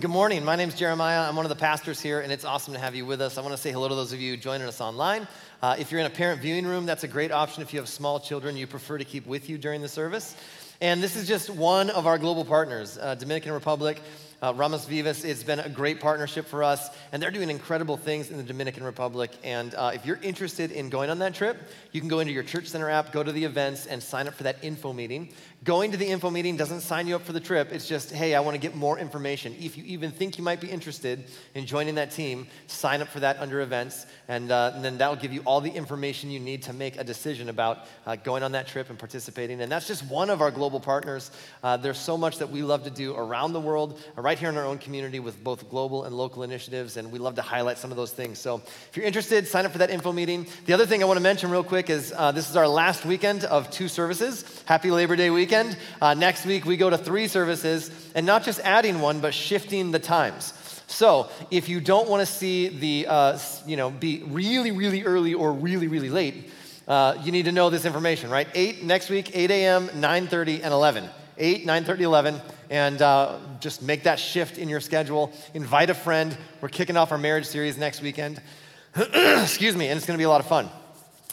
Good morning. My name is Jeremiah. I'm one of the pastors here, and it's awesome to have you with us. I want to say hello to those of you joining us online. Uh, if you're in a parent viewing room, that's a great option if you have small children you prefer to keep with you during the service. And this is just one of our global partners, uh, Dominican Republic. Uh, Ramos Vivas, it's been a great partnership for us, and they're doing incredible things in the Dominican Republic. And uh, if you're interested in going on that trip, you can go into your Church Center app, go to the events, and sign up for that info meeting. Going to the info meeting doesn't sign you up for the trip. It's just, hey, I want to get more information. If you even think you might be interested in joining that team, sign up for that under events, and, uh, and then that will give you all the information you need to make a decision about uh, going on that trip and participating. And that's just one of our global partners. Uh, there's so much that we love to do around the world, right here in our own community with both global and local initiatives, and we love to highlight some of those things. So if you're interested, sign up for that info meeting. The other thing I want to mention real quick is uh, this is our last weekend of two services. Happy Labor Day weekend. Uh, next week, we go to three services, and not just adding one, but shifting the times. So, if you don't want to see the, uh, you know, be really, really early or really, really late, uh, you need to know this information, right? 8 next week, 8 a.m., 9.30, and 11. 8, 9.30, 11, and uh, just make that shift in your schedule. Invite a friend. We're kicking off our marriage series next weekend. Excuse me, and it's going to be a lot of fun.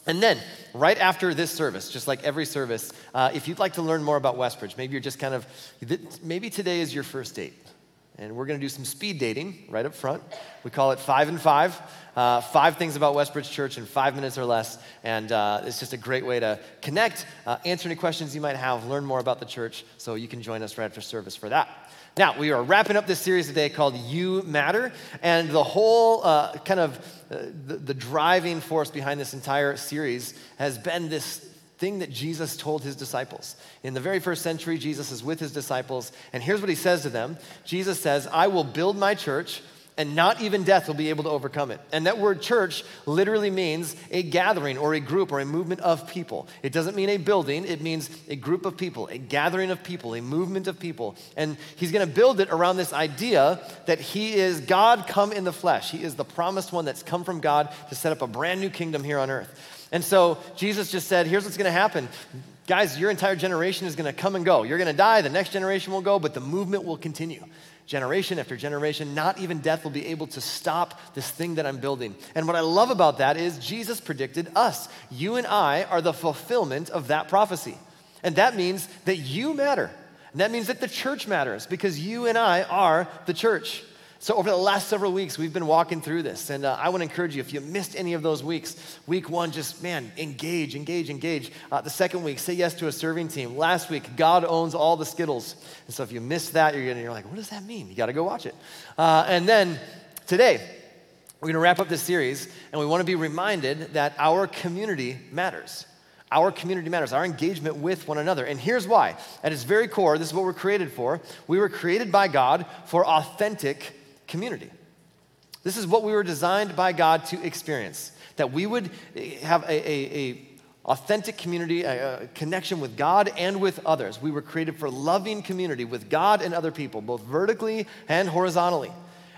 And then, right after this service, just like every service, uh, if you'd like to learn more about Westbridge, maybe you're just kind of, maybe today is your first date. And we're going to do some speed dating right up front. We call it five and five. Uh, five things about Westbridge Church in five minutes or less. And uh, it's just a great way to connect, uh, answer any questions you might have, learn more about the church. So you can join us right after service for that. Now, we are wrapping up this series today called You Matter. And the whole uh, kind of uh, the, the driving force behind this entire series has been this thing that Jesus told his disciples. In the very first century, Jesus is with his disciples, and here's what he says to them Jesus says, I will build my church. And not even death will be able to overcome it. And that word church literally means a gathering or a group or a movement of people. It doesn't mean a building, it means a group of people, a gathering of people, a movement of people. And he's gonna build it around this idea that he is God come in the flesh. He is the promised one that's come from God to set up a brand new kingdom here on earth. And so Jesus just said, here's what's going to happen. Guys, your entire generation is going to come and go. You're going to die, the next generation will go, but the movement will continue. Generation after generation, not even death will be able to stop this thing that I'm building. And what I love about that is Jesus predicted us. You and I are the fulfillment of that prophecy. And that means that you matter. And that means that the church matters because you and I are the church. So, over the last several weeks, we've been walking through this. And uh, I want to encourage you if you missed any of those weeks, week one, just man, engage, engage, engage. Uh, the second week, say yes to a serving team. Last week, God owns all the Skittles. And so, if you missed that, you're, gonna, you're like, what does that mean? You got to go watch it. Uh, and then today, we're going to wrap up this series, and we want to be reminded that our community matters. Our community matters, our engagement with one another. And here's why. At its very core, this is what we're created for. We were created by God for authentic community. This is what we were designed by God to experience that we would have a, a, a authentic community, a, a, connection with God and with others. We were created for loving community with God and other people, both vertically and horizontally.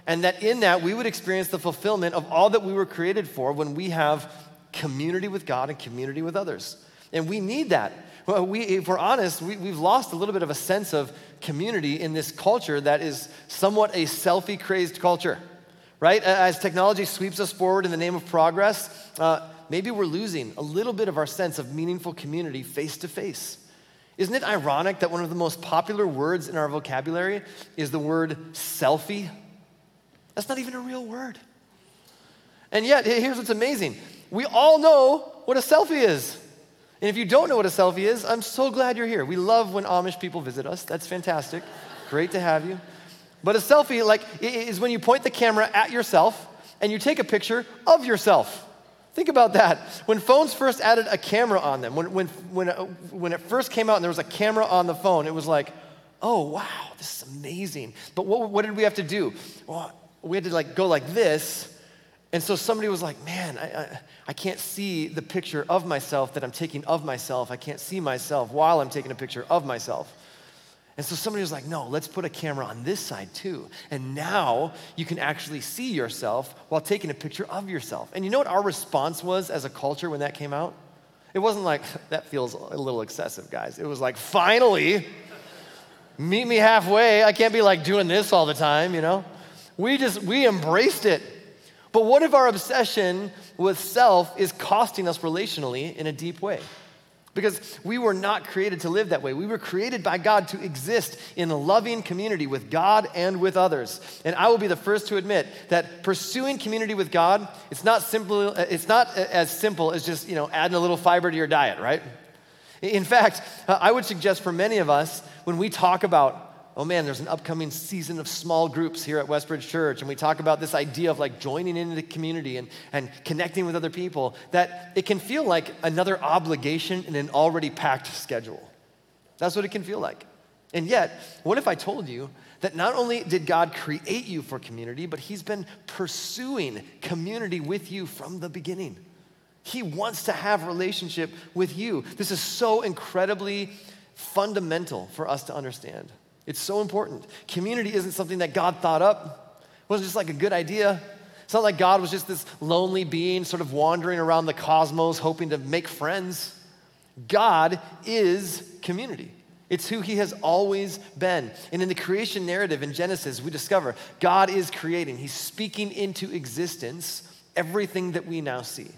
And that in that we would experience the fulfillment of all that we were created for when we have community with God and community with others. And we need that. Well, we, if we're honest, we, we've lost a little bit of a sense of community in this culture that is somewhat a selfie crazed culture, right? As technology sweeps us forward in the name of progress, uh, maybe we're losing a little bit of our sense of meaningful community face to face. Isn't it ironic that one of the most popular words in our vocabulary is the word selfie? That's not even a real word. And yet, here's what's amazing we all know what a selfie is. And if you don't know what a selfie is, I'm so glad you're here. We love when Amish people visit us. That's fantastic. Great to have you. But a selfie, like, is when you point the camera at yourself and you take a picture of yourself. Think about that. When phones first added a camera on them, when, when, when, uh, when it first came out and there was a camera on the phone, it was like, oh, wow, this is amazing. But what, what did we have to do? Well, we had to like go like this and so somebody was like, man, I, I, I, can't see the picture of myself that I'm taking of myself. I can't see myself while I'm taking a picture of myself. And so somebody was like, no, let's put a camera on this side too. And now you can actually see yourself while taking a picture of yourself. And you know what our response was as a culture when that came out? It wasn't like, that feels a little excessive, guys. It was like, finally, meet me halfway. I can't be like doing this all the time, you know? We just, we embraced it. But what if our obsession with self is costing us relationally in a deep way? Because we were not created to live that way. We were created by God to exist in a loving community with God and with others. And I will be the first to admit that pursuing community with God, it's not simple, uh, it's not uh, as simple as just, you know, adding a little fiber to your diet, right? In fact, uh, I would suggest for many of us, when we talk about oh man, there's an upcoming season of small groups here at Westbridge Church, and we talk about this idea of like joining into the community and, and connecting with other people, that it can feel like another obligation in an already packed schedule. That's what it can feel like. And yet, what if I told you that not only did God create you for community, but He's been pursuing community with you from the beginning? He wants to have relationship with you. This is so incredibly fundamental for us to understand. It's so important. Community isn't something that God thought up, it wasn't just like a good idea. It's not like God was just this lonely being sort of wandering around the cosmos hoping to make friends. God is community. It's who he has always been. And in the creation narrative in Genesis, we discover God is creating, he's speaking into existence everything that we now see.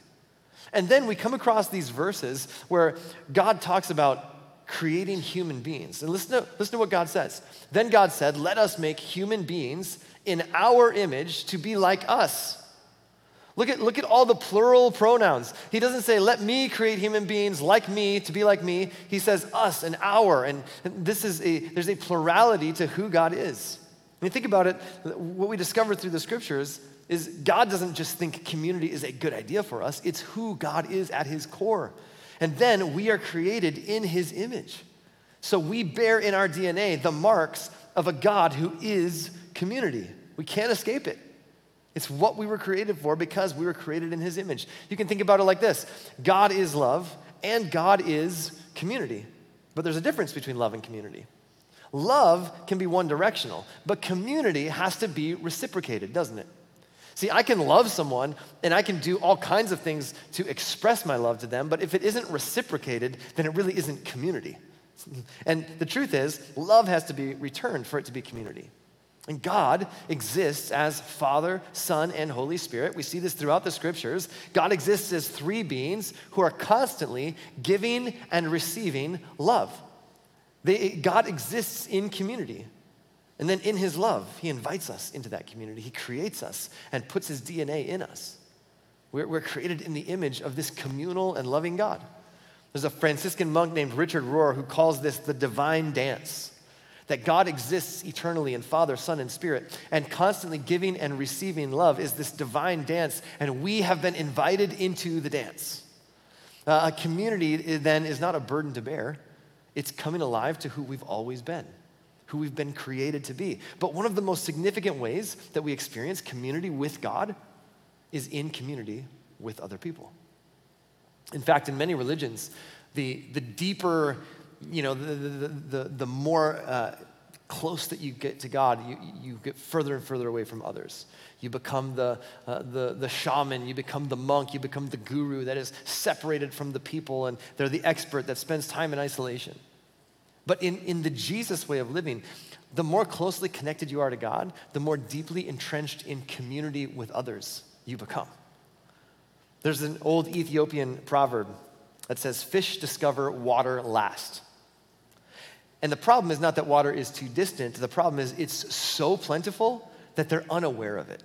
And then we come across these verses where God talks about creating human beings. And listen to, listen to what God says. Then God said, Let us make human beings in our image to be like us. Look at, look at all the plural pronouns. He doesn't say, let me create human beings like me to be like me. He says us and our. And, this is a, there's a plurality to who God is. When you think about it, what we discover through the scriptures is God doesn't just think community is a good idea for us, it's who God is at his core. And then we are created in his image. So we bear in our DNA the marks of a God who is community. We can't escape it. It's what we were created for because we were created in his image. You can think about it like this God is love and God is community. But there's a difference between love and community. Love can be one directional, but community has to be reciprocated, doesn't it? See, I can love someone and I can do all kinds of things to express my love to them, but if it isn't reciprocated, then it really isn't community. And the truth is, love has to be returned for it to be community. And God exists as Father, Son, and Holy Spirit. We see this throughout the scriptures. God exists as three beings who are constantly giving and receiving love. They, God exists in community. And then in his love, he invites us into that community. He creates us and puts his DNA in us. We're, we're created in the image of this communal and loving God. There's a Franciscan monk named Richard Rohr who calls this the divine dance. That God exists eternally in Father, Son, and Spirit, and constantly giving and receiving love is this divine dance, and we have been invited into the dance. Uh, a community then is not a burden to bear, it's coming alive to who we've always been who we've been created to be. But one of the most significant ways that we experience community with God is in community with other people. In fact, in many religions, the, the deeper, you know, the, the, the, the more uh, close that you get to God, you, you get further and further away from others. You become the, uh, the, the shaman, you become the monk, you become the guru that is separated from the people, and they're the expert that spends time in isolation. But in, in the Jesus way of living, the more closely connected you are to God, the more deeply entrenched in community with others you become. There's an old Ethiopian proverb that says, Fish discover water last. And the problem is not that water is too distant, the problem is it's so plentiful that they're unaware of it.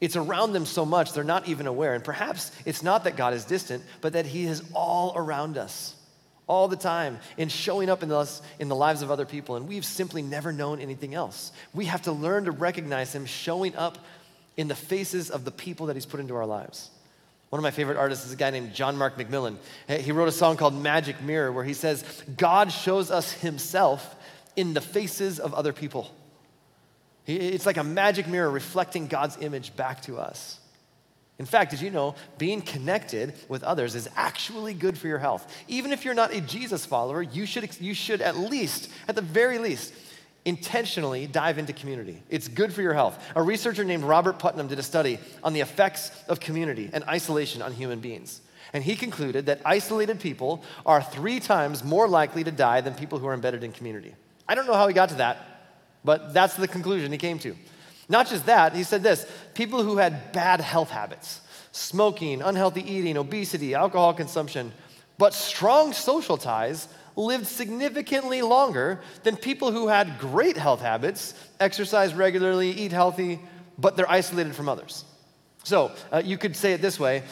It's around them so much, they're not even aware. And perhaps it's not that God is distant, but that He is all around us all the time in showing up in, us, in the lives of other people, and we've simply never known anything else. We have to learn to recognize Him showing up in the faces of the people that He's put into our lives. One of my favorite artists is a guy named John Mark McMillan. He wrote a song called Magic Mirror where he says, God shows us Himself in the faces of other people. It's like a magic mirror reflecting God's image back to us. In fact, did you know being connected with others is actually good for your health? Even if you're not a Jesus follower, you should, you should at least, at the very least, intentionally dive into community. It's good for your health. A researcher named Robert Putnam did a study on the effects of community and isolation on human beings. And he concluded that isolated people are three times more likely to die than people who are embedded in community. I don't know how he got to that, but that's the conclusion he came to. Not just that, he said this people who had bad health habits, smoking, unhealthy eating, obesity, alcohol consumption, but strong social ties lived significantly longer than people who had great health habits, exercise regularly, eat healthy, but they're isolated from others. So uh, you could say it this way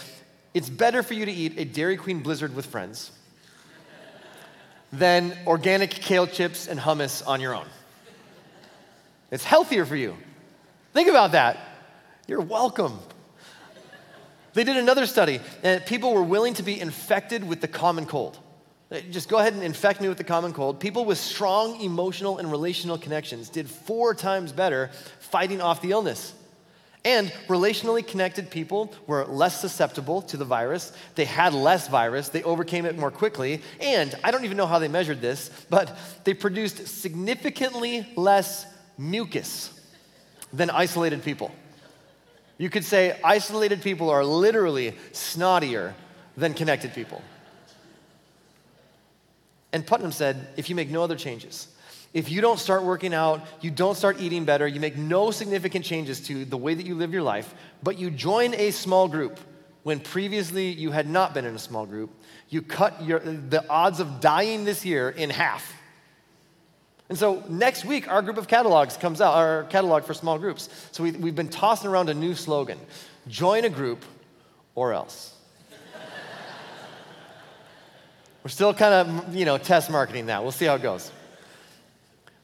it's better for you to eat a Dairy Queen Blizzard with friends than organic kale chips and hummus on your own. It's healthier for you. Think about that. You're welcome. They did another study, and people were willing to be infected with the common cold. Uh, just go ahead and infect me with the common cold. People with strong emotional and relational connections did four times better fighting off the illness. And relationally connected people were less susceptible to the virus. They had less virus. They overcame it more quickly. And I don't even know how they measured this, but they produced significantly less mucus than isolated people. You could say isolated people are literally snottier than connected people. And Putnam said if you make no other changes, if you don't start working out, you don't start eating better, you make no significant changes to the way that you live your life, but you join a small group when previously you had not been in a small group, you cut your, the odds of dying this year in half. And so next week, our group of catalogs comes out, our catalog for small groups. So we, we've been tossing around a new slogan join a group or else. We're still kind of, you know, test marketing that. We'll see how it goes.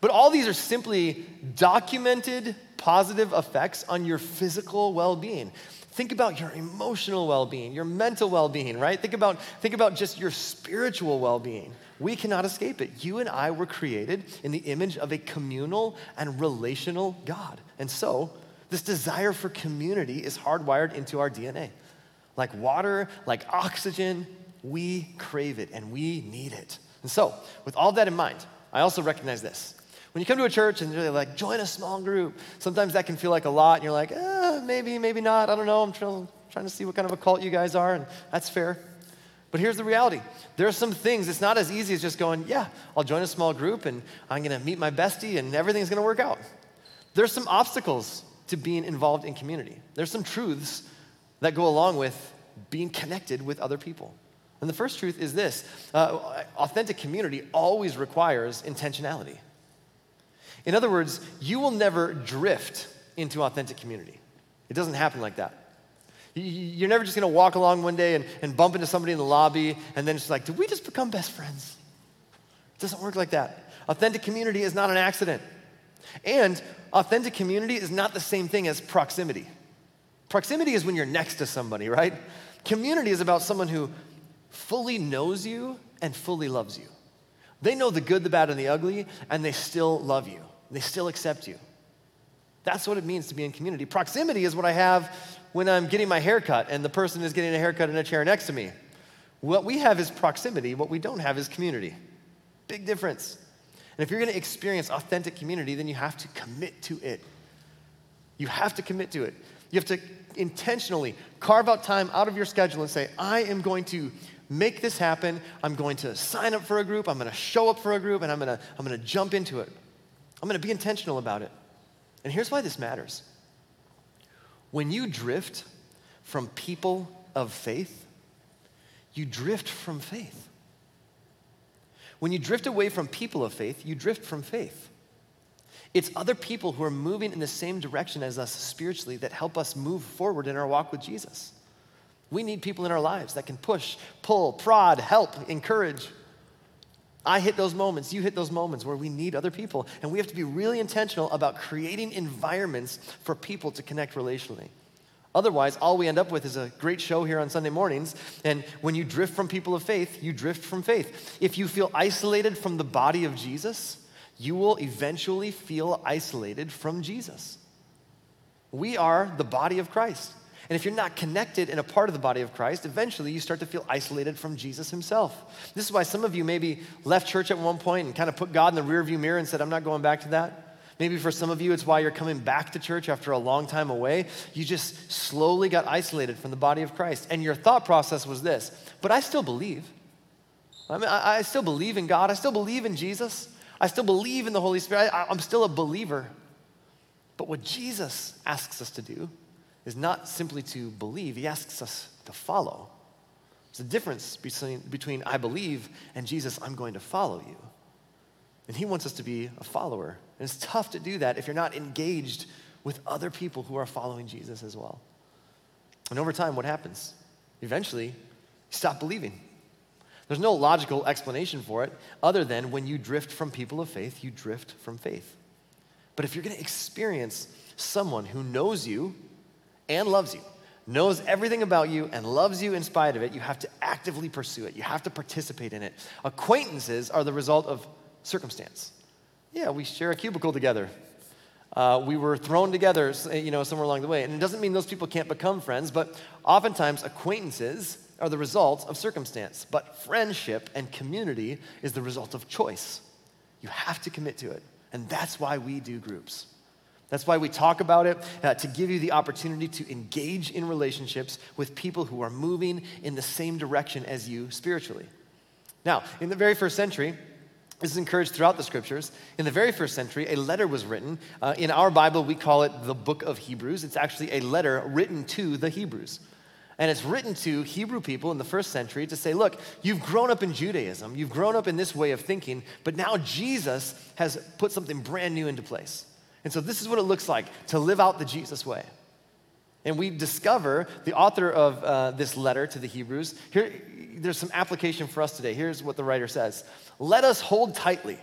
But all these are simply documented positive effects on your physical well being. Think about your emotional well being, your mental well being, right? Think about, think about just your spiritual well being. We cannot escape it. You and I were created in the image of a communal and relational God. And so, this desire for community is hardwired into our DNA. Like water, like oxygen, we crave it and we need it. And so, with all that in mind, I also recognize this when you come to a church and you're like, join a small group, sometimes that can feel like a lot, and you're like, eh, maybe, maybe not. I don't know. I'm trying, trying to see what kind of a cult you guys are, and that's fair. But here's the reality there are some things, it's not as easy as just going, yeah, I'll join a small group and I'm gonna meet my bestie and everything's gonna work out. There's some obstacles to being involved in community. There's some truths that go along with being connected with other people. And the first truth is this uh, authentic community always requires intentionality. In other words, you will never drift into authentic community. It doesn't happen like that. You're never just gonna walk along one day and, and bump into somebody in the lobby and then it's like, did we just become best friends? It doesn't work like that. Authentic community is not an accident. And authentic community is not the same thing as proximity. Proximity is when you're next to somebody, right? Community is about someone who fully knows you and fully loves you. They know the good, the bad, and the ugly, and they still love you. They still accept you. That's what it means to be in community. Proximity is what I have when I'm getting my haircut and the person is getting a haircut in a chair next to me. What we have is proximity, what we don't have is community. Big difference. And if you're going to experience authentic community, then you have to commit to it. You have to commit to it. You have to intentionally carve out time out of your schedule and say, I am going to make this happen. I'm going to sign up for a group. I'm going to show up for a group, and I'm going to, I'm going to jump into it. I'm going to be intentional about it. And here's why this matters. When you drift from people of faith, you drift from faith. When you drift away from people of faith, you drift from faith. It's other people who are moving in the same direction as us spiritually that help us move forward in our walk with Jesus. We need people in our lives that can push, pull, prod, help, encourage. I hit those moments, you hit those moments where we need other people. And we have to be really intentional about creating environments for people to connect relationally. Otherwise, all we end up with is a great show here on Sunday mornings. And when you drift from people of faith, you drift from faith. If you feel isolated from the body of Jesus, you will eventually feel isolated from Jesus. We are the body of Christ. And if you're not connected in a part of the body of Christ, eventually you start to feel isolated from Jesus himself. This is why some of you maybe left church at one point and kind of put God in the rearview mirror and said, I'm not going back to that. Maybe for some of you, it's why you're coming back to church after a long time away. You just slowly got isolated from the body of Christ. And your thought process was this, but I still believe. I mean, I, I still believe in God. I still believe in Jesus. I still believe in the Holy Spirit. I, I'm still a believer. But what Jesus asks us to do is not simply to believe, He asks us to follow. There's a difference between, between I believe and Jesus, I'm going to follow you. And He wants us to be a follower. And it's tough to do that if you're not engaged with other people who are following Jesus as well. And over time, what happens? Eventually, you stop believing. There's no logical explanation for it other than when you drift from people of faith, you drift from faith. But if you're going to experience someone who knows you and loves you, knows everything about you and loves you in spite of it, you have to actively pursue it. You have to participate in it. Acquaintances are the result of circumstance. Yeah, we share a cubicle together. Uh, we were thrown together, you know, somewhere along the way. And it doesn't mean those people can't become friends, but oftentimes acquaintances are the result of circumstance. But friendship and community is the result of choice. You have to commit to it. And that's why we do groups. That's why we talk about it, uh, to give you the opportunity to engage in relationships with people who are moving in the same direction as you spiritually. Now, in the very first century, this is encouraged throughout the scriptures. In the very first century, a letter was written. Uh, in our Bible, we call it the book of Hebrews. It's actually a letter written to the Hebrews. And it's written to Hebrew people in the first century to say, look, you've grown up in Judaism, you've grown up in this way of thinking, but now Jesus has put something brand new into place. And so this is what it looks like to live out the Jesus way. And we discover the author of uh, this letter to the Hebrews. Here, there's some application for us today. Here's what the writer says Let us hold tightly.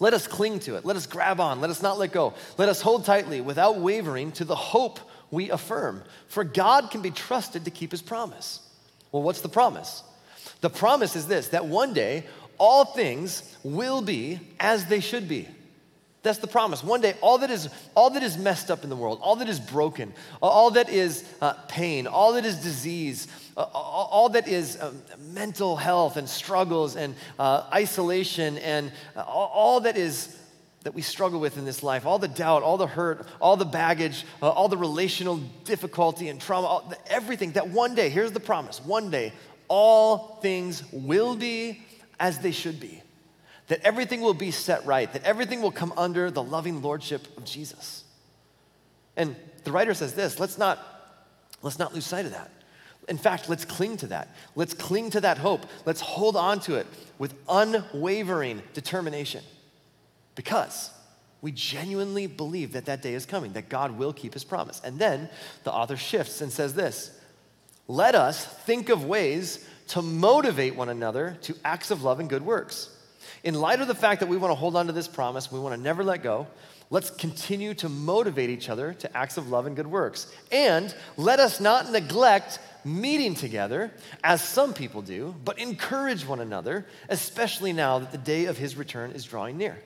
Let us cling to it. Let us grab on. Let us not let go. Let us hold tightly without wavering to the hope we affirm. For God can be trusted to keep his promise. Well, what's the promise? The promise is this that one day all things will be as they should be. That's the promise. One day, all that is, all that is messed up in the world, all that is broken, all that is uh, pain, all that is disease, uh, all that is um, mental health and struggles and uh, isolation and uh, all, all, that is that we struggle with in this life, all the doubt, all the hurt, all the baggage, uh, all the relational difficulty and trauma, all, everything, that one day, here's the promise one day, all things will be as they should be that everything will be set right, that everything will come under the loving lordship of Jesus. And the writer says this let's not, let's not lose sight of that. In fact, let's cling to that. Let's cling to that hope. Let's hold on to it with unwavering determination because we genuinely believe that that day is coming, that God will keep his promise. And then the author shifts and says this Let us think of ways to motivate one another to acts of love and good works in light of the fact that we want to hold on to this promise, we want to never let go, let's continue to motivate each other to acts of love and good works. And let us not neglect meeting together, as some people do, but encourage one another, especially now that the day of his return is drawing near.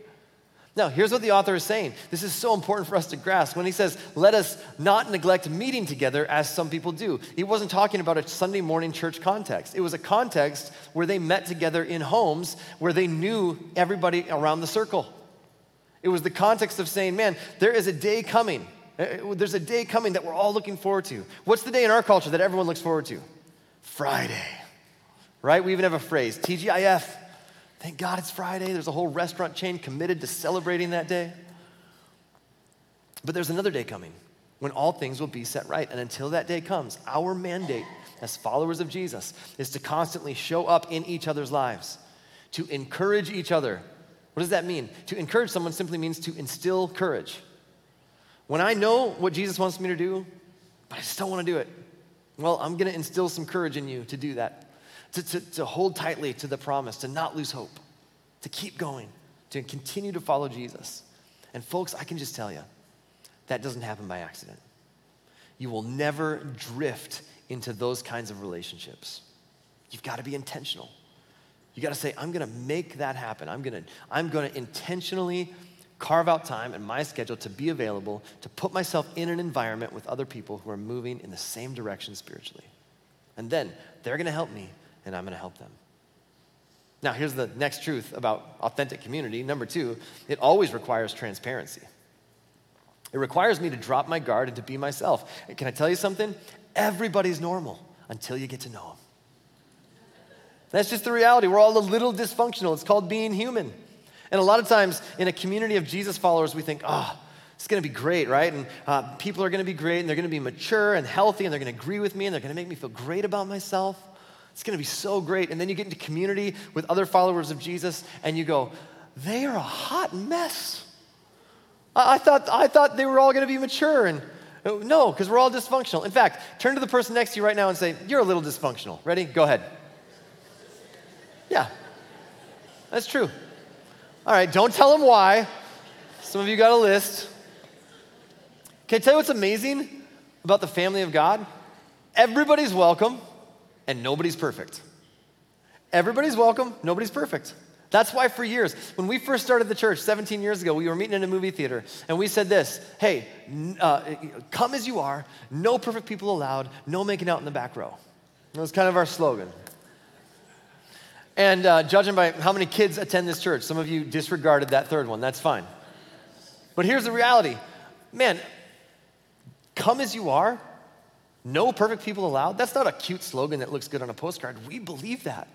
Now, here's what the author is saying. This is so important for us to grasp. When he says, let us not neglect meeting together as some people do, he wasn't talking about a Sunday morning church context. It was a context where they met together in homes where they knew everybody around the circle. It was the context of saying, man, there is a day coming. Uh, uh, there's a day coming that we're all looking forward to. What's the day in our culture that everyone looks forward to? Friday, right? We even have a phrase, TGIF. Thank God it's Friday. There's a whole restaurant chain committed to celebrating that day. But there's another day coming when all things will be set right. And until that day comes, our mandate as followers of Jesus is to constantly show up in each other's lives, to encourage each other. What does that mean? To encourage someone simply means to instill courage. When I know what Jesus wants me to do, but I still want to do it, well, I'm going to instill some courage in you to do that to, to, to hold tightly to the promise, to not lose hope, to keep going, to continue to follow Jesus. And folks, I can just tell you, that doesn't happen by accident. You will never drift into those kinds of relationships. You've got to be intentional. You got to say, I'm going to make that happen. I'm going to I'm going to intentionally carve out time in my schedule to be available to put myself in an environment with other people who are moving in the same direction spiritually. And then they're going to help me and I'm going to help them. Now, here's the next truth about authentic community. Number two, it always requires transparency. It requires me to drop my guard and to be myself. And can I tell you something? Everybody's normal until you get to know them. That's just the reality. We're all a little dysfunctional. It's called being human. And a lot of times in a community of Jesus followers, we think, oh, it's going to be great, right? And uh, people are going to be great, and they're going to be mature and healthy, and they're going to agree with me, and they're going to make me feel great about myself. It's going to be so great. And then you get into community with other followers of Jesus, and you go, they are a hot mess. I, I thought, I thought they were all going to be mature, and no, because we're all dysfunctional. In fact, turn to the person next to you right now and say, You're a little dysfunctional. Ready? Go ahead. Yeah, that's true. All right, don't tell them why. Some of you got a list. Can I tell you what's amazing about the family of God? Everybody's welcome and nobody's perfect. Everybody's welcome, nobody's perfect. That's why for years, when we first started the church 17 years ago, we were meeting in a movie theater and we said this hey, uh, come as you are, no perfect people allowed, no making out in the back row. That was kind of our slogan. And uh, judging by how many kids attend this church, some of you disregarded that third one. That's fine. But here's the reality man, come as you are, no perfect people allowed. That's not a cute slogan that looks good on a postcard. We believe that.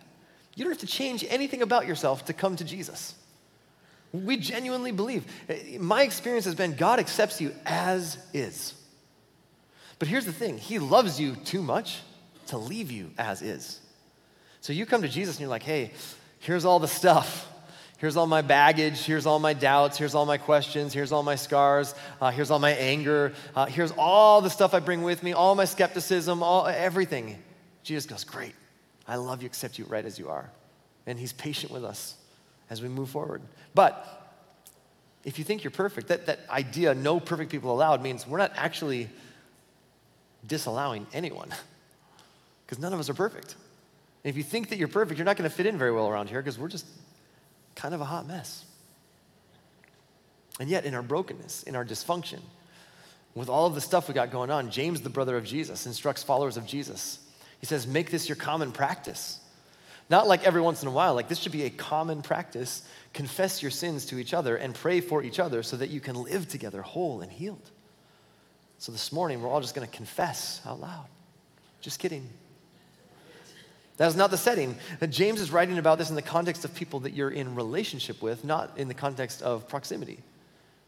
You don't have to change anything about yourself to come to Jesus. We genuinely believe. My experience has been God accepts you as is. But here's the thing He loves you too much to leave you as is. So you come to Jesus and you're like, hey, here's all the stuff. Here's all my baggage. Here's all my doubts. Here's all my questions. Here's all my scars. Uh, here's all my anger. Uh, here's all the stuff I bring with me, all my skepticism, all, everything. Jesus goes, Great. I love you, accept you right as you are. And he's patient with us as we move forward. But if you think you're perfect, that, that idea, no perfect people allowed, means we're not actually disallowing anyone because none of us are perfect. And if you think that you're perfect, you're not going to fit in very well around here because we're just kind of a hot mess. And yet, in our brokenness, in our dysfunction, with all of the stuff we got going on, James, the brother of Jesus, instructs followers of Jesus. He says, Make this your common practice. Not like every once in a while, like this should be a common practice. Confess your sins to each other and pray for each other so that you can live together whole and healed. So this morning, we're all just going to confess out loud. Just kidding. That is not the setting. James is writing about this in the context of people that you're in relationship with, not in the context of proximity.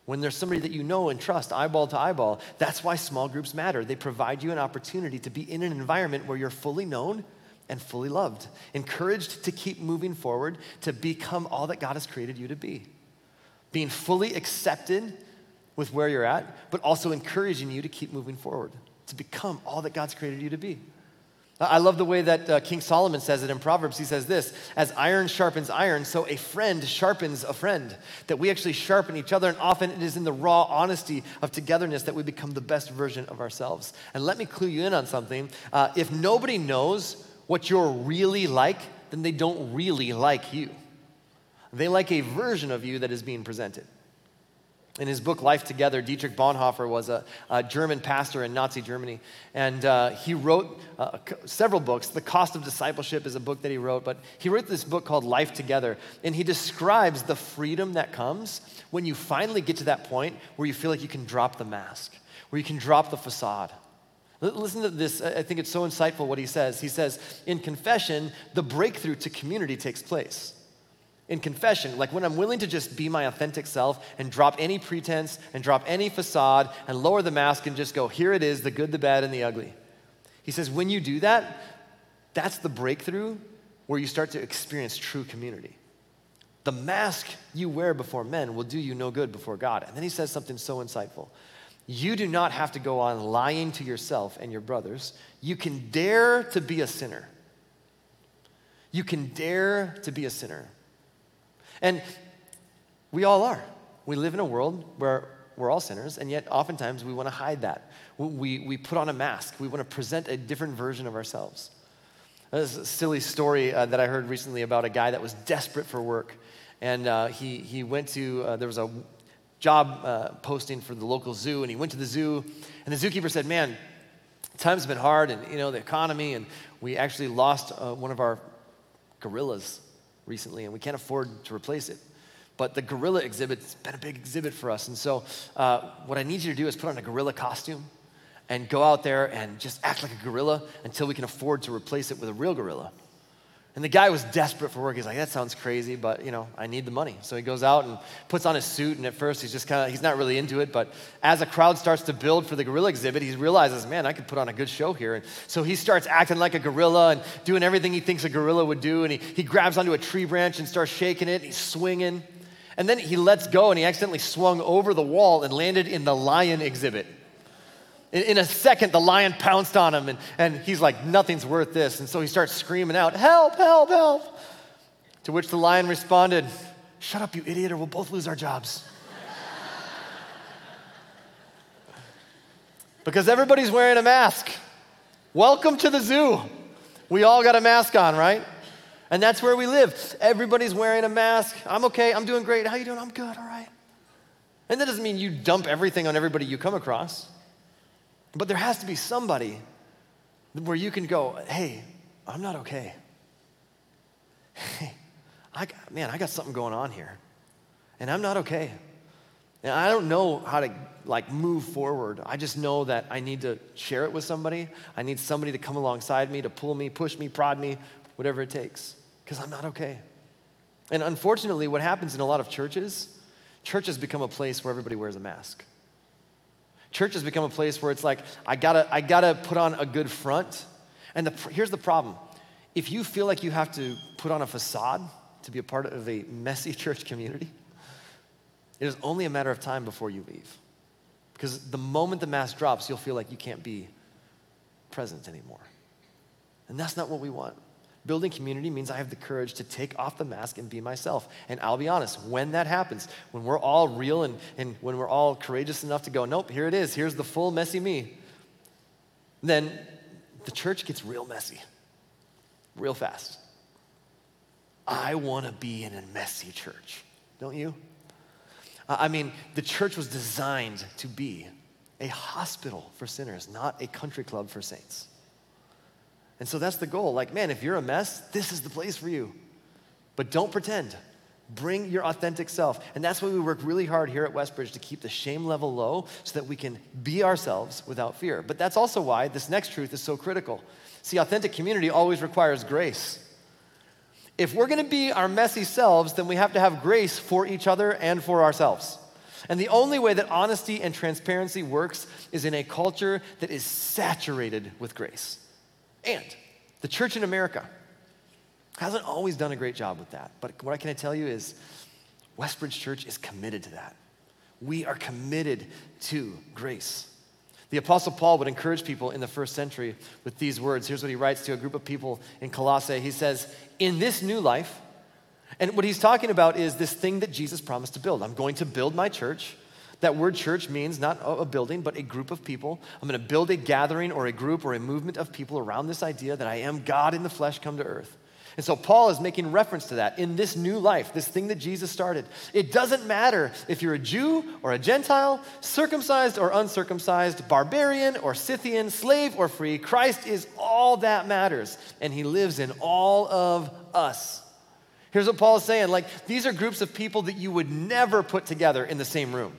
When there's somebody that you know and trust, eyeball to eyeball, that's why small groups matter. They provide you an opportunity to be in an environment where you're fully known and fully loved, encouraged to keep moving forward, to become all that God has created you to be. Being fully accepted with where you're at, but also encouraging you to keep moving forward, to become all that God's created you to be. I love the way that uh, King Solomon says it in Proverbs. He says this As iron sharpens iron, so a friend sharpens a friend. That we actually sharpen each other, and often it is in the raw honesty of togetherness that we become the best version of ourselves. And let me clue you in on something. Uh, if nobody knows what you're really like, then they don't really like you. They like a version of you that is being presented. In his book, Life Together, Dietrich Bonhoeffer was a, a German pastor in Nazi Germany. And uh, he wrote uh, several books. The Cost of Discipleship is a book that he wrote, but he wrote this book called Life Together. And he describes the freedom that comes when you finally get to that point where you feel like you can drop the mask, where you can drop the facade. Listen to this. I think it's so insightful what he says. He says, In confession, the breakthrough to community takes place in confession, like when I'm willing to just be my authentic self and drop any pretense and drop any facade and lower the mask and just go, here it is, the good, the bad, and the ugly. He says, when you do that, that's the breakthrough where you start to experience true community. The mask you wear before men will do you no good before God. And then he says something so insightful. You do not have to go on lying to yourself and your brothers. You can dare to be a sinner. You can dare to be a sinner. And we all are. We live in a world where we're all sinners, and yet oftentimes we want to hide that. We, we put on a mask, we want to present a different version of ourselves. There's a silly story uh, that I heard recently about a guy that was desperate for work. And uh, he, he went to, uh, there was a job uh, posting for the local zoo, and he went to the zoo, and the zookeeper said, Man, times have been hard, and you know, the economy, and we actually lost uh, one of our gorillas recently, and we can't afford to replace it. But the gorilla exhibit's been a big exhibit for us. And so, uh, what I need you to do is put on a gorilla costume and go out there and just act like a gorilla until we can afford to replace it with a real gorilla. And the guy was desperate for work. He's like, that sounds crazy, but you know, I need the money. So he goes out and puts on his suit, and at first he's just kind of, he's not really into it, but as a crowd starts to build for the gorilla exhibit, he realizes, man, I could put on a good show here. And so he starts acting like a gorilla and doing everything he thinks a gorilla would do, and he, he grabs onto a tree branch and starts shaking it, he's swinging. And then he lets go, and he accidentally swung over the wall and landed in the lion exhibit. In, in a second, the lion pounced on him, and, and he's like, Nothing's worth this. And so he starts screaming out, Help, help, help. To which the lion responded, Shut up, you idiot, or we'll both lose our jobs. because everybody's wearing a mask. Welcome to the zoo. We all got a mask on, right? And that's where we live. Everybody's wearing a mask. I'm okay. I'm doing great. How you doing? I'm good. All right. And that doesn't mean you dump everything on everybody you come across. But there has to be somebody where you can go, hey, I'm not okay. Hey, I, man, I got something going on here, and I'm not okay. And I don't know how to like move forward. I just know that I need to share it with somebody. I need somebody to come alongside me, to pull me, push me, prod me, whatever it takes, because I'm not okay. And unfortunately, what happens in a lot of churches, churches become a place where everybody wears a mask. Church has become a place where it's like, I gotta, I gotta put on a good front. And the, here's the problem if you feel like you have to put on a facade to be a part of a messy church community, it is only a matter of time before you leave. Because the moment the mask drops, you'll feel like you can't be present anymore. And that's not what we want. Building community means I have the courage to take off the mask and be myself. And I'll be honest, when that happens, when we're all real and, and when we're all courageous enough to go, nope, here it is, here's the full messy me, then the church gets real messy, real fast. I want to be in a messy church, don't you? I mean, the church was designed to be a hospital for sinners, not a country club for saints. And so that's the goal. Like, man, if you're a mess, this is the place for you. But don't pretend. Bring your authentic self. And that's why we work really hard here at Westbridge to keep the shame level low so that we can be ourselves without fear. But that's also why this next truth is so critical. See, authentic community always requires grace. If we're gonna be our messy selves, then we have to have grace for each other and for ourselves. And the only way that honesty and transparency works is in a culture that is saturated with grace. And the church in America hasn't always done a great job with that. But what I can tell you is Westbridge Church is committed to that. We are committed to grace. The Apostle Paul would encourage people in the first century with these words. Here's what he writes to a group of people in Colossae. He says, In this new life, and what he's talking about is this thing that Jesus promised to build. I'm going to build my church. That word church means not a building, but a group of people. I'm going to build a gathering or a group or a movement of people around this idea that I am God in the flesh come to earth. And so Paul is making reference to that in this new life, this thing that Jesus started. It doesn't matter if you're a Jew or a Gentile, circumcised or uncircumcised, barbarian or Scythian, slave or free, Christ is all that matters, and he lives in all of us. Here's what Paul is saying like, these are groups of people that you would never put together in the same room.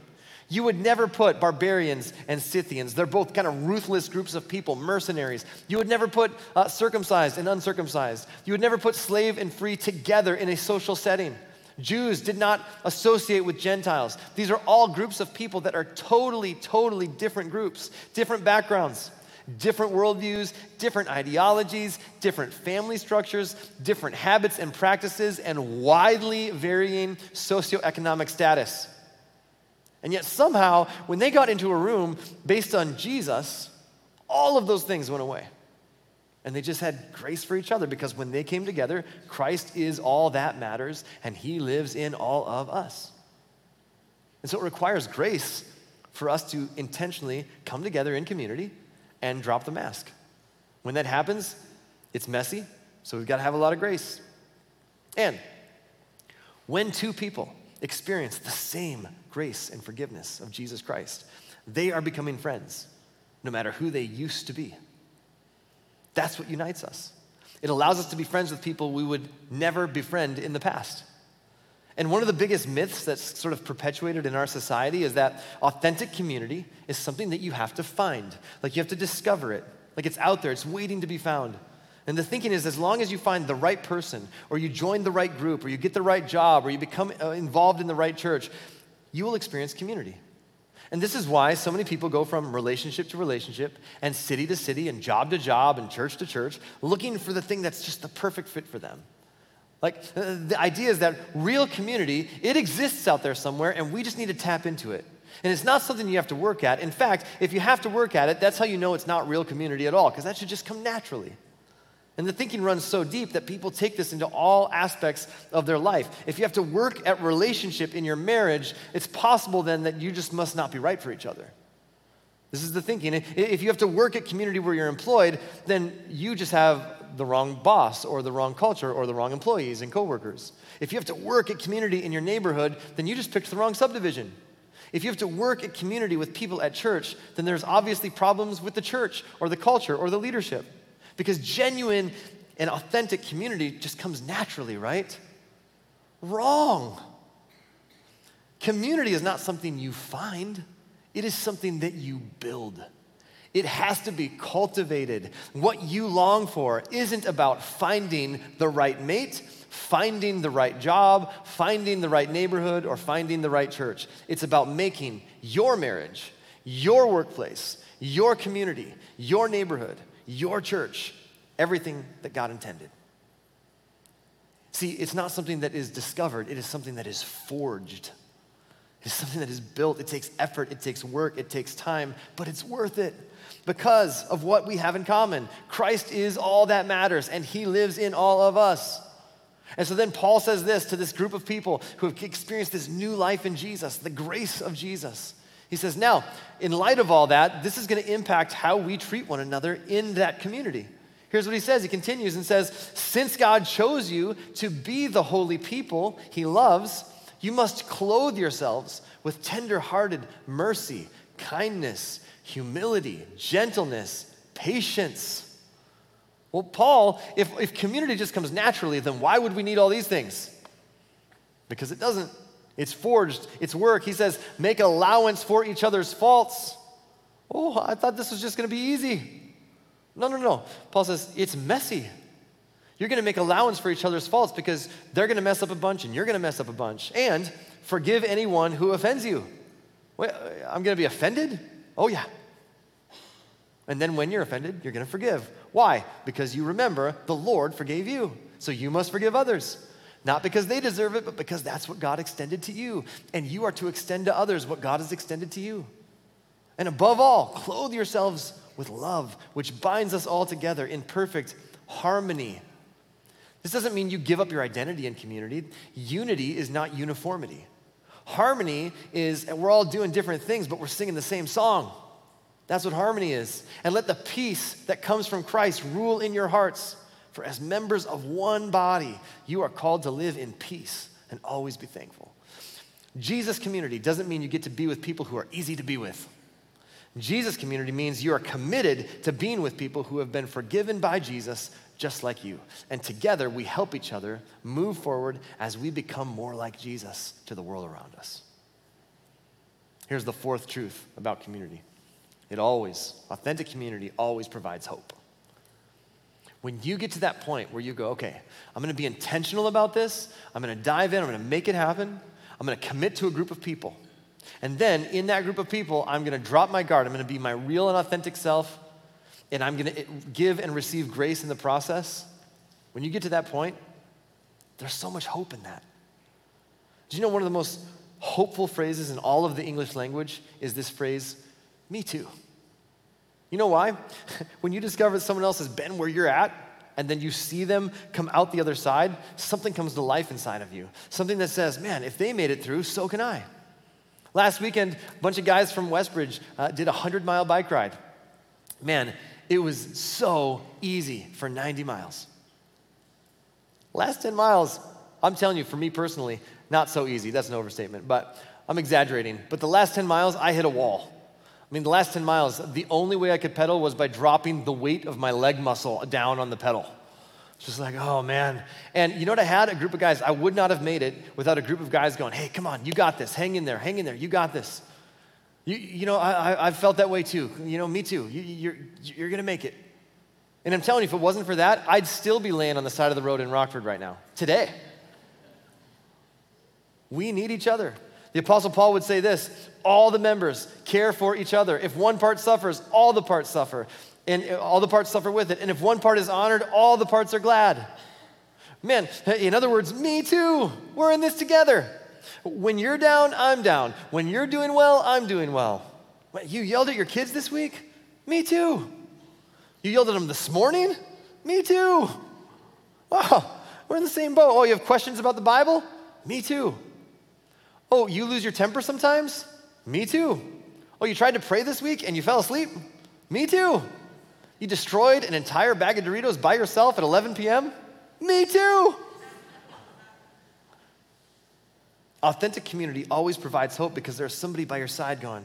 You would never put barbarians and Scythians. They're both kind of ruthless groups of people, mercenaries. You would never put uh, circumcised and uncircumcised. You would never put slave and free together in a social setting. Jews did not associate with Gentiles. These are all groups of people that are totally, totally different groups, different backgrounds, different worldviews, different ideologies, different family structures, different habits and practices, and widely varying socioeconomic status. And yet, somehow, when they got into a room based on Jesus, all of those things went away. And they just had grace for each other because when they came together, Christ is all that matters and he lives in all of us. And so it requires grace for us to intentionally come together in community and drop the mask. When that happens, it's messy, so we've got to have a lot of grace. And when two people experience the same grace and forgiveness of Jesus Christ. They are becoming friends, no matter who they used to be. That's what unites us. It allows us to be friends with people we would never befriend in the past. And one of the biggest myths that's sort of perpetuated in our society is that authentic community is something that you have to find. Like you have to discover it. Like it's out there, it's waiting to be found. And the thinking is as long as you find the right person, or you join the right group, or you get the right job, or you become uh, involved in the right church, you will experience community. And this is why so many people go from relationship to relationship and city to city and job to job and church to church looking for the thing that's just the perfect fit for them. Like uh, the idea is that real community, it exists out there somewhere and we just need to tap into it. And it's not something you have to work at. In fact, if you have to work at it, that's how you know it's not real community at all because that should just come naturally. And the thinking runs so deep that people take this into all aspects of their life. If you have to work at relationship in your marriage, it's possible then that you just must not be right for each other. This is the thinking. If you have to work at community where you're employed, then you just have the wrong boss or the wrong culture or the wrong employees and coworkers. If you have to work at community in your neighborhood, then you just picked the wrong subdivision. If you have to work at community with people at church, then there's obviously problems with the church or the culture or the leadership. Because genuine and authentic community just comes naturally, right? Wrong. Community is not something you find, it is something that you build. It has to be cultivated. What you long for isn't about finding the right mate, finding the right job, finding the right neighborhood, or finding the right church. It's about making your marriage, your workplace, your community, your neighborhood, your church, everything that God intended. See, it's not something that is discovered, it is something that is forged. It is something that is built. It takes effort, it takes work, it takes time, but it's worth it because of what we have in common. Christ is all that matters, and He lives in all of us. And so then Paul says this to this group of people who have experienced this new life in Jesus, the grace of Jesus. He says, Now, in light of all that, this is going to impact how we treat one another in that community. Here's what he says. He continues and says, Since God chose you to be the holy people he loves, you must clothe yourselves with tender-hearted mercy, kindness, humility, gentleness, patience. Well, Paul, if, if community just comes naturally, then why would we need all these things? Because it doesn't. It's forged, it's work. He says, make allowance for each other's faults. Oh, I thought this was just going to be easy. No, no, no. Paul says, it's messy. You're going to make allowance for each other's faults because they're going to mess up a bunch and you're going to mess up a bunch. And forgive anyone who offends you. Wait, I'm going to be offended? Oh, yeah. And then when you're offended, you're going to forgive. Why? Because you remember the Lord forgave you. So you must forgive others. Not because they deserve it, but because that's what God extended to you. And you are to extend to others what God has extended to you. And above all, clothe yourselves with love, which binds us all together in perfect harmony. This doesn't mean you give up your identity in community. Unity is not uniformity. Harmony is we're all doing different things, but we're singing the same song. That's what harmony is. And let the peace that comes from Christ rule in your hearts. For as members of one body, you are called to live in peace and always be thankful. Jesus community doesn't mean you get to be with people who are easy to be with. Jesus community means you are committed to being with people who have been forgiven by Jesus just like you. And together we help each other move forward as we become more like Jesus to the world around us. Here's the fourth truth about community it always, authentic community always provides hope. When you get to that point where you go, okay, I'm gonna be intentional about this, I'm gonna dive in, I'm gonna make it happen, I'm gonna commit to a group of people. And then in that group of people, I'm gonna drop my guard, I'm gonna be my real and authentic self, and I'm gonna eh, give and receive grace in the process. When you get to that point, there's so much hope in that. Do you know one of the most hopeful phrases in all of the English language is this phrase, me too. You know why? when you discover that someone else has been where you're at, and then you see them come out the other side, something comes to life inside of you. Something that says, man, if they made it through, so can I. Last weekend, a bunch of guys from Westbridge uh, did a 100 mile bike ride. Man, it was so easy for 90 miles. Last 10 miles, I'm telling you, for me personally, not so easy. That's an overstatement, but I'm exaggerating. But the last 10 miles, I hit a wall. I mean, the last 10 miles, the only way I could pedal was by dropping the weight of my leg muscle down on the pedal. It's just like, oh man. And you know what I had? A group of guys. I would not have made it without a group of guys going, hey, come on, you got this. Hang in there, hang in there, you got this. You, you know, I, I, felt that way too. You know, me too. You, you're, you're going to make it. And I'm telling you, if it wasn't for that, I'd still be laying on the side of the road in Rockford right now, today. We need each other. The Apostle Paul would say this all the members care for each other. If one part suffers, all the parts suffer, and uh, all the parts suffer with it. And if one part is honored, all the parts are glad. Man, in other words, me too. We're in this together. When you're down, I'm down. When you're doing well, I'm doing well. You yelled at your kids this week? Me too. You yelled at them this morning? Me too. Wow, we're in the same boat. Oh, you have questions about the Bible? Me too. Oh, you lose your temper sometimes? Me too. Oh, you tried to pray this week and you fell asleep? Me too. You destroyed an entire bag of Doritos by yourself at 11 p.m.? Me too. Authentic community always provides hope because there's somebody by your side going,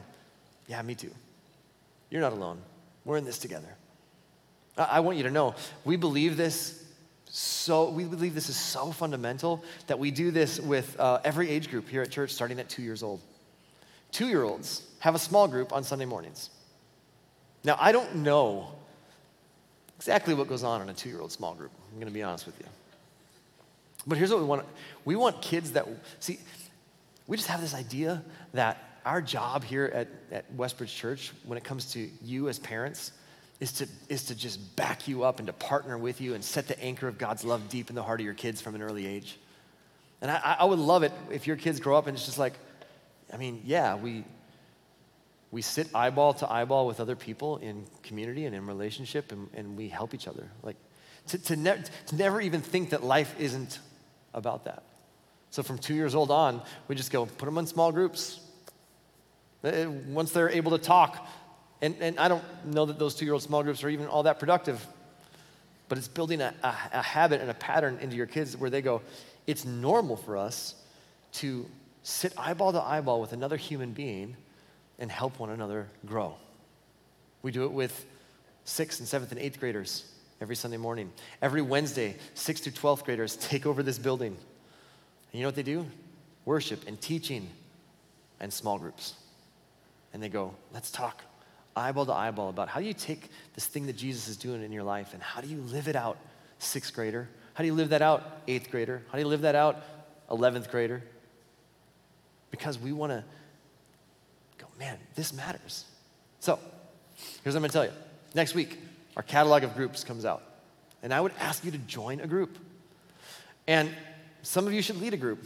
Yeah, me too. You're not alone. We're in this together. I want you to know we believe this so we believe this is so fundamental that we do this with uh, every age group here at church starting at two years old. Two year olds have a small group on sunday mornings. Now i don't know exactly what goes on in a two year old small group i'm going to be honest with you. But here's what we want we want kids that see we just have this idea that our job here at, at westbridge church when it comes to you as parents is to, is to just back you up and to partner with you and set the anchor of God's love deep in the heart of your kids from an early age. And I, I would love it if your kids grow up and it's just like, I mean, yeah, we, we sit eyeball to eyeball with other people in community and in relationship and, and we help each other. Like, to, to, ne- to never even think that life isn't about that. So from two years old on, we just go put them in small groups. Uh, once they're able to talk, and, and I don't know that those two year old small groups are even all that productive, but it's building a, a, a habit and a pattern into your kids where they go, it's normal for us to sit eyeball to eyeball with another human being and help one another grow. We do it with sixth and seventh and eighth graders every Sunday morning. Every Wednesday, sixth through 12th graders take over this building. And you know what they do? Worship and teaching and small groups. And they go, let's talk eyeball to eyeball about how do you take this thing that Jesus is doing in your life and how do you live it out, sixth grader? How do you live that out, eighth grader? How do you live that out, 11th grader? Because we want to go, man, this matters. So, here's what I'm going to tell you. Next week, our catalog of groups comes out. And I would ask you to join a group. And some of you should lead a group.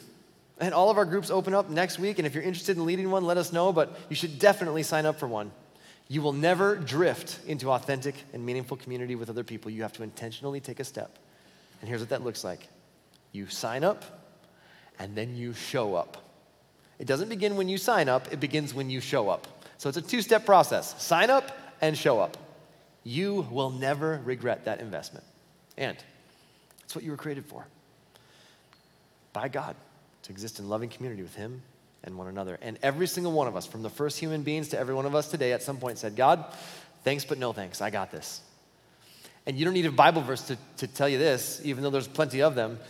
And all of our groups open up next week. And if you're interested in leading one, let us know. But you should definitely sign up for one. You will never drift into authentic and meaningful community with other people. You have to intentionally take a step. And here's what that looks like you sign up, and then you show up. It doesn't begin when you sign up, it begins when you show up. So it's a two step process sign up and show up. You will never regret that investment. And it's what you were created for by God to exist in loving community with Him and one another. And every single one of us, from the first human beings to every one of us today, at some point said, God, thanks, but no thanks. I got this. And you don't need a Bible verse to, to tell you this, even though there's plenty of them.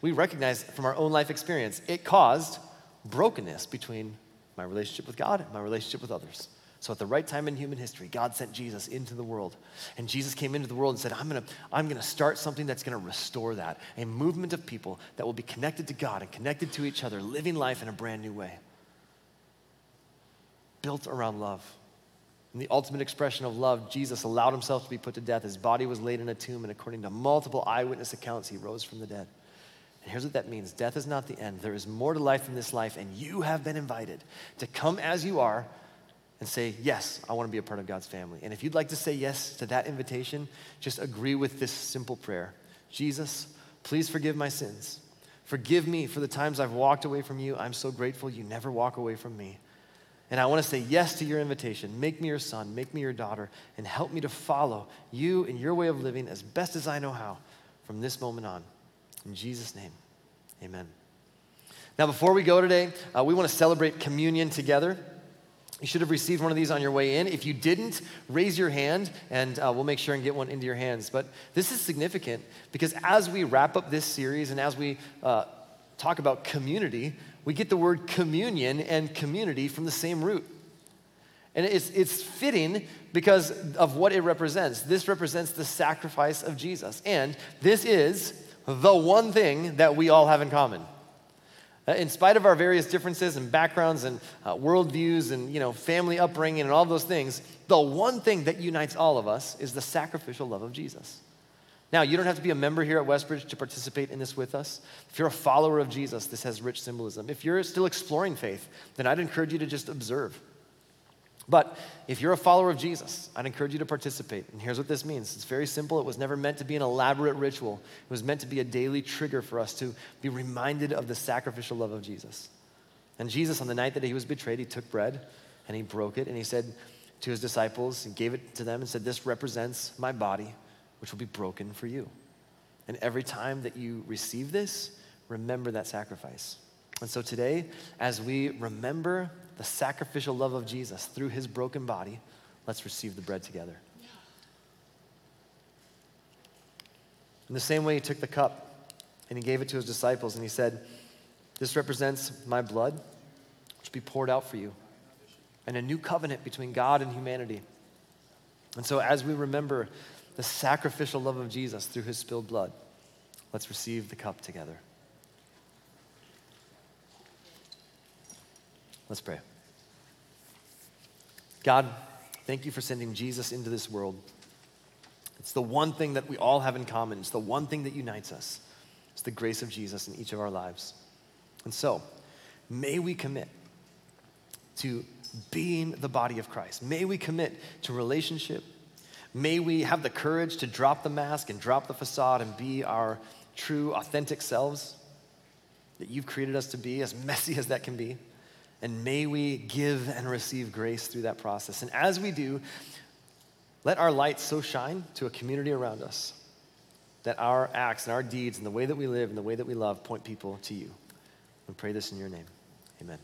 We recognize from our own life experience, it caused brokenness between my relationship with God and my relationship with others. So at the right time in human history, God sent Jesus into the world. And Jesus came into the world and said, I'm gonna, I'm gonna start something that's gonna restore that. A movement of people that will be connected to God and connected to each other, living life in a brand new way. Built around love. In the ultimate expression of love, Jesus allowed himself to be put to death. His body was laid in a tomb, and according to multiple eyewitness accounts, he rose from the dead. And here's what that means death is not the end. There is more to life than this life, and you have been invited to come as you are and say, Yes, I want to be a part of God's family. And if you'd like to say yes to that invitation, just agree with this simple prayer Jesus, please forgive my sins. Forgive me for the times I've walked away from you. I'm so grateful you never walk away from me. And I want to say yes to your invitation. Make me your son, make me your daughter, and help me to follow you and your way of living as best as I know how from this moment on. In Jesus' name, amen. Now, before we go today, uh, we want to celebrate communion together. You should have received one of these on your way in. If you didn't, raise your hand and uh, we'll make sure and get one into your hands. But this is significant because as we wrap up this series and as we uh, talk about community, we get the word communion and community from the same root. And it's, it's fitting because of what it represents. This represents the sacrifice of Jesus. And this is the one thing that we all have in common. Uh, in spite of our various differences and backgrounds and uh, worldviews and you know, family upbringing and all those things, the one thing that unites all of us is the sacrificial love of Jesus. Now, you don't have to be a member here at Westbridge to participate in this with us. If you're a follower of Jesus, this has rich symbolism. If you're still exploring faith, then I'd encourage you to just observe. But if you're a follower of Jesus, I'd encourage you to participate. And here's what this means it's very simple. It was never meant to be an elaborate ritual, it was meant to be a daily trigger for us to be reminded of the sacrificial love of Jesus. And Jesus, on the night that he was betrayed, he took bread and he broke it and he said to his disciples, he gave it to them and said, This represents my body, which will be broken for you. And every time that you receive this, remember that sacrifice. And so today, as we remember the sacrificial love of Jesus through his broken body, let's receive the bread together. In the same way, he took the cup and he gave it to his disciples and he said, This represents my blood, which will be poured out for you, and a new covenant between God and humanity. And so, as we remember the sacrificial love of Jesus through his spilled blood, let's receive the cup together. Let's pray. God, thank you for sending Jesus into this world. It's the one thing that we all have in common. It's the one thing that unites us. It's the grace of Jesus in each of our lives. And so, may we commit to being the body of Christ. May we commit to relationship. May we have the courage to drop the mask and drop the facade and be our true, authentic selves that you've created us to be, as messy as that can be. And may we give and receive grace through that process. And as we do, let our light so shine to a community around us that our acts and our deeds and the way that we live and the way that we love point people to you. We pray this in your name. Amen.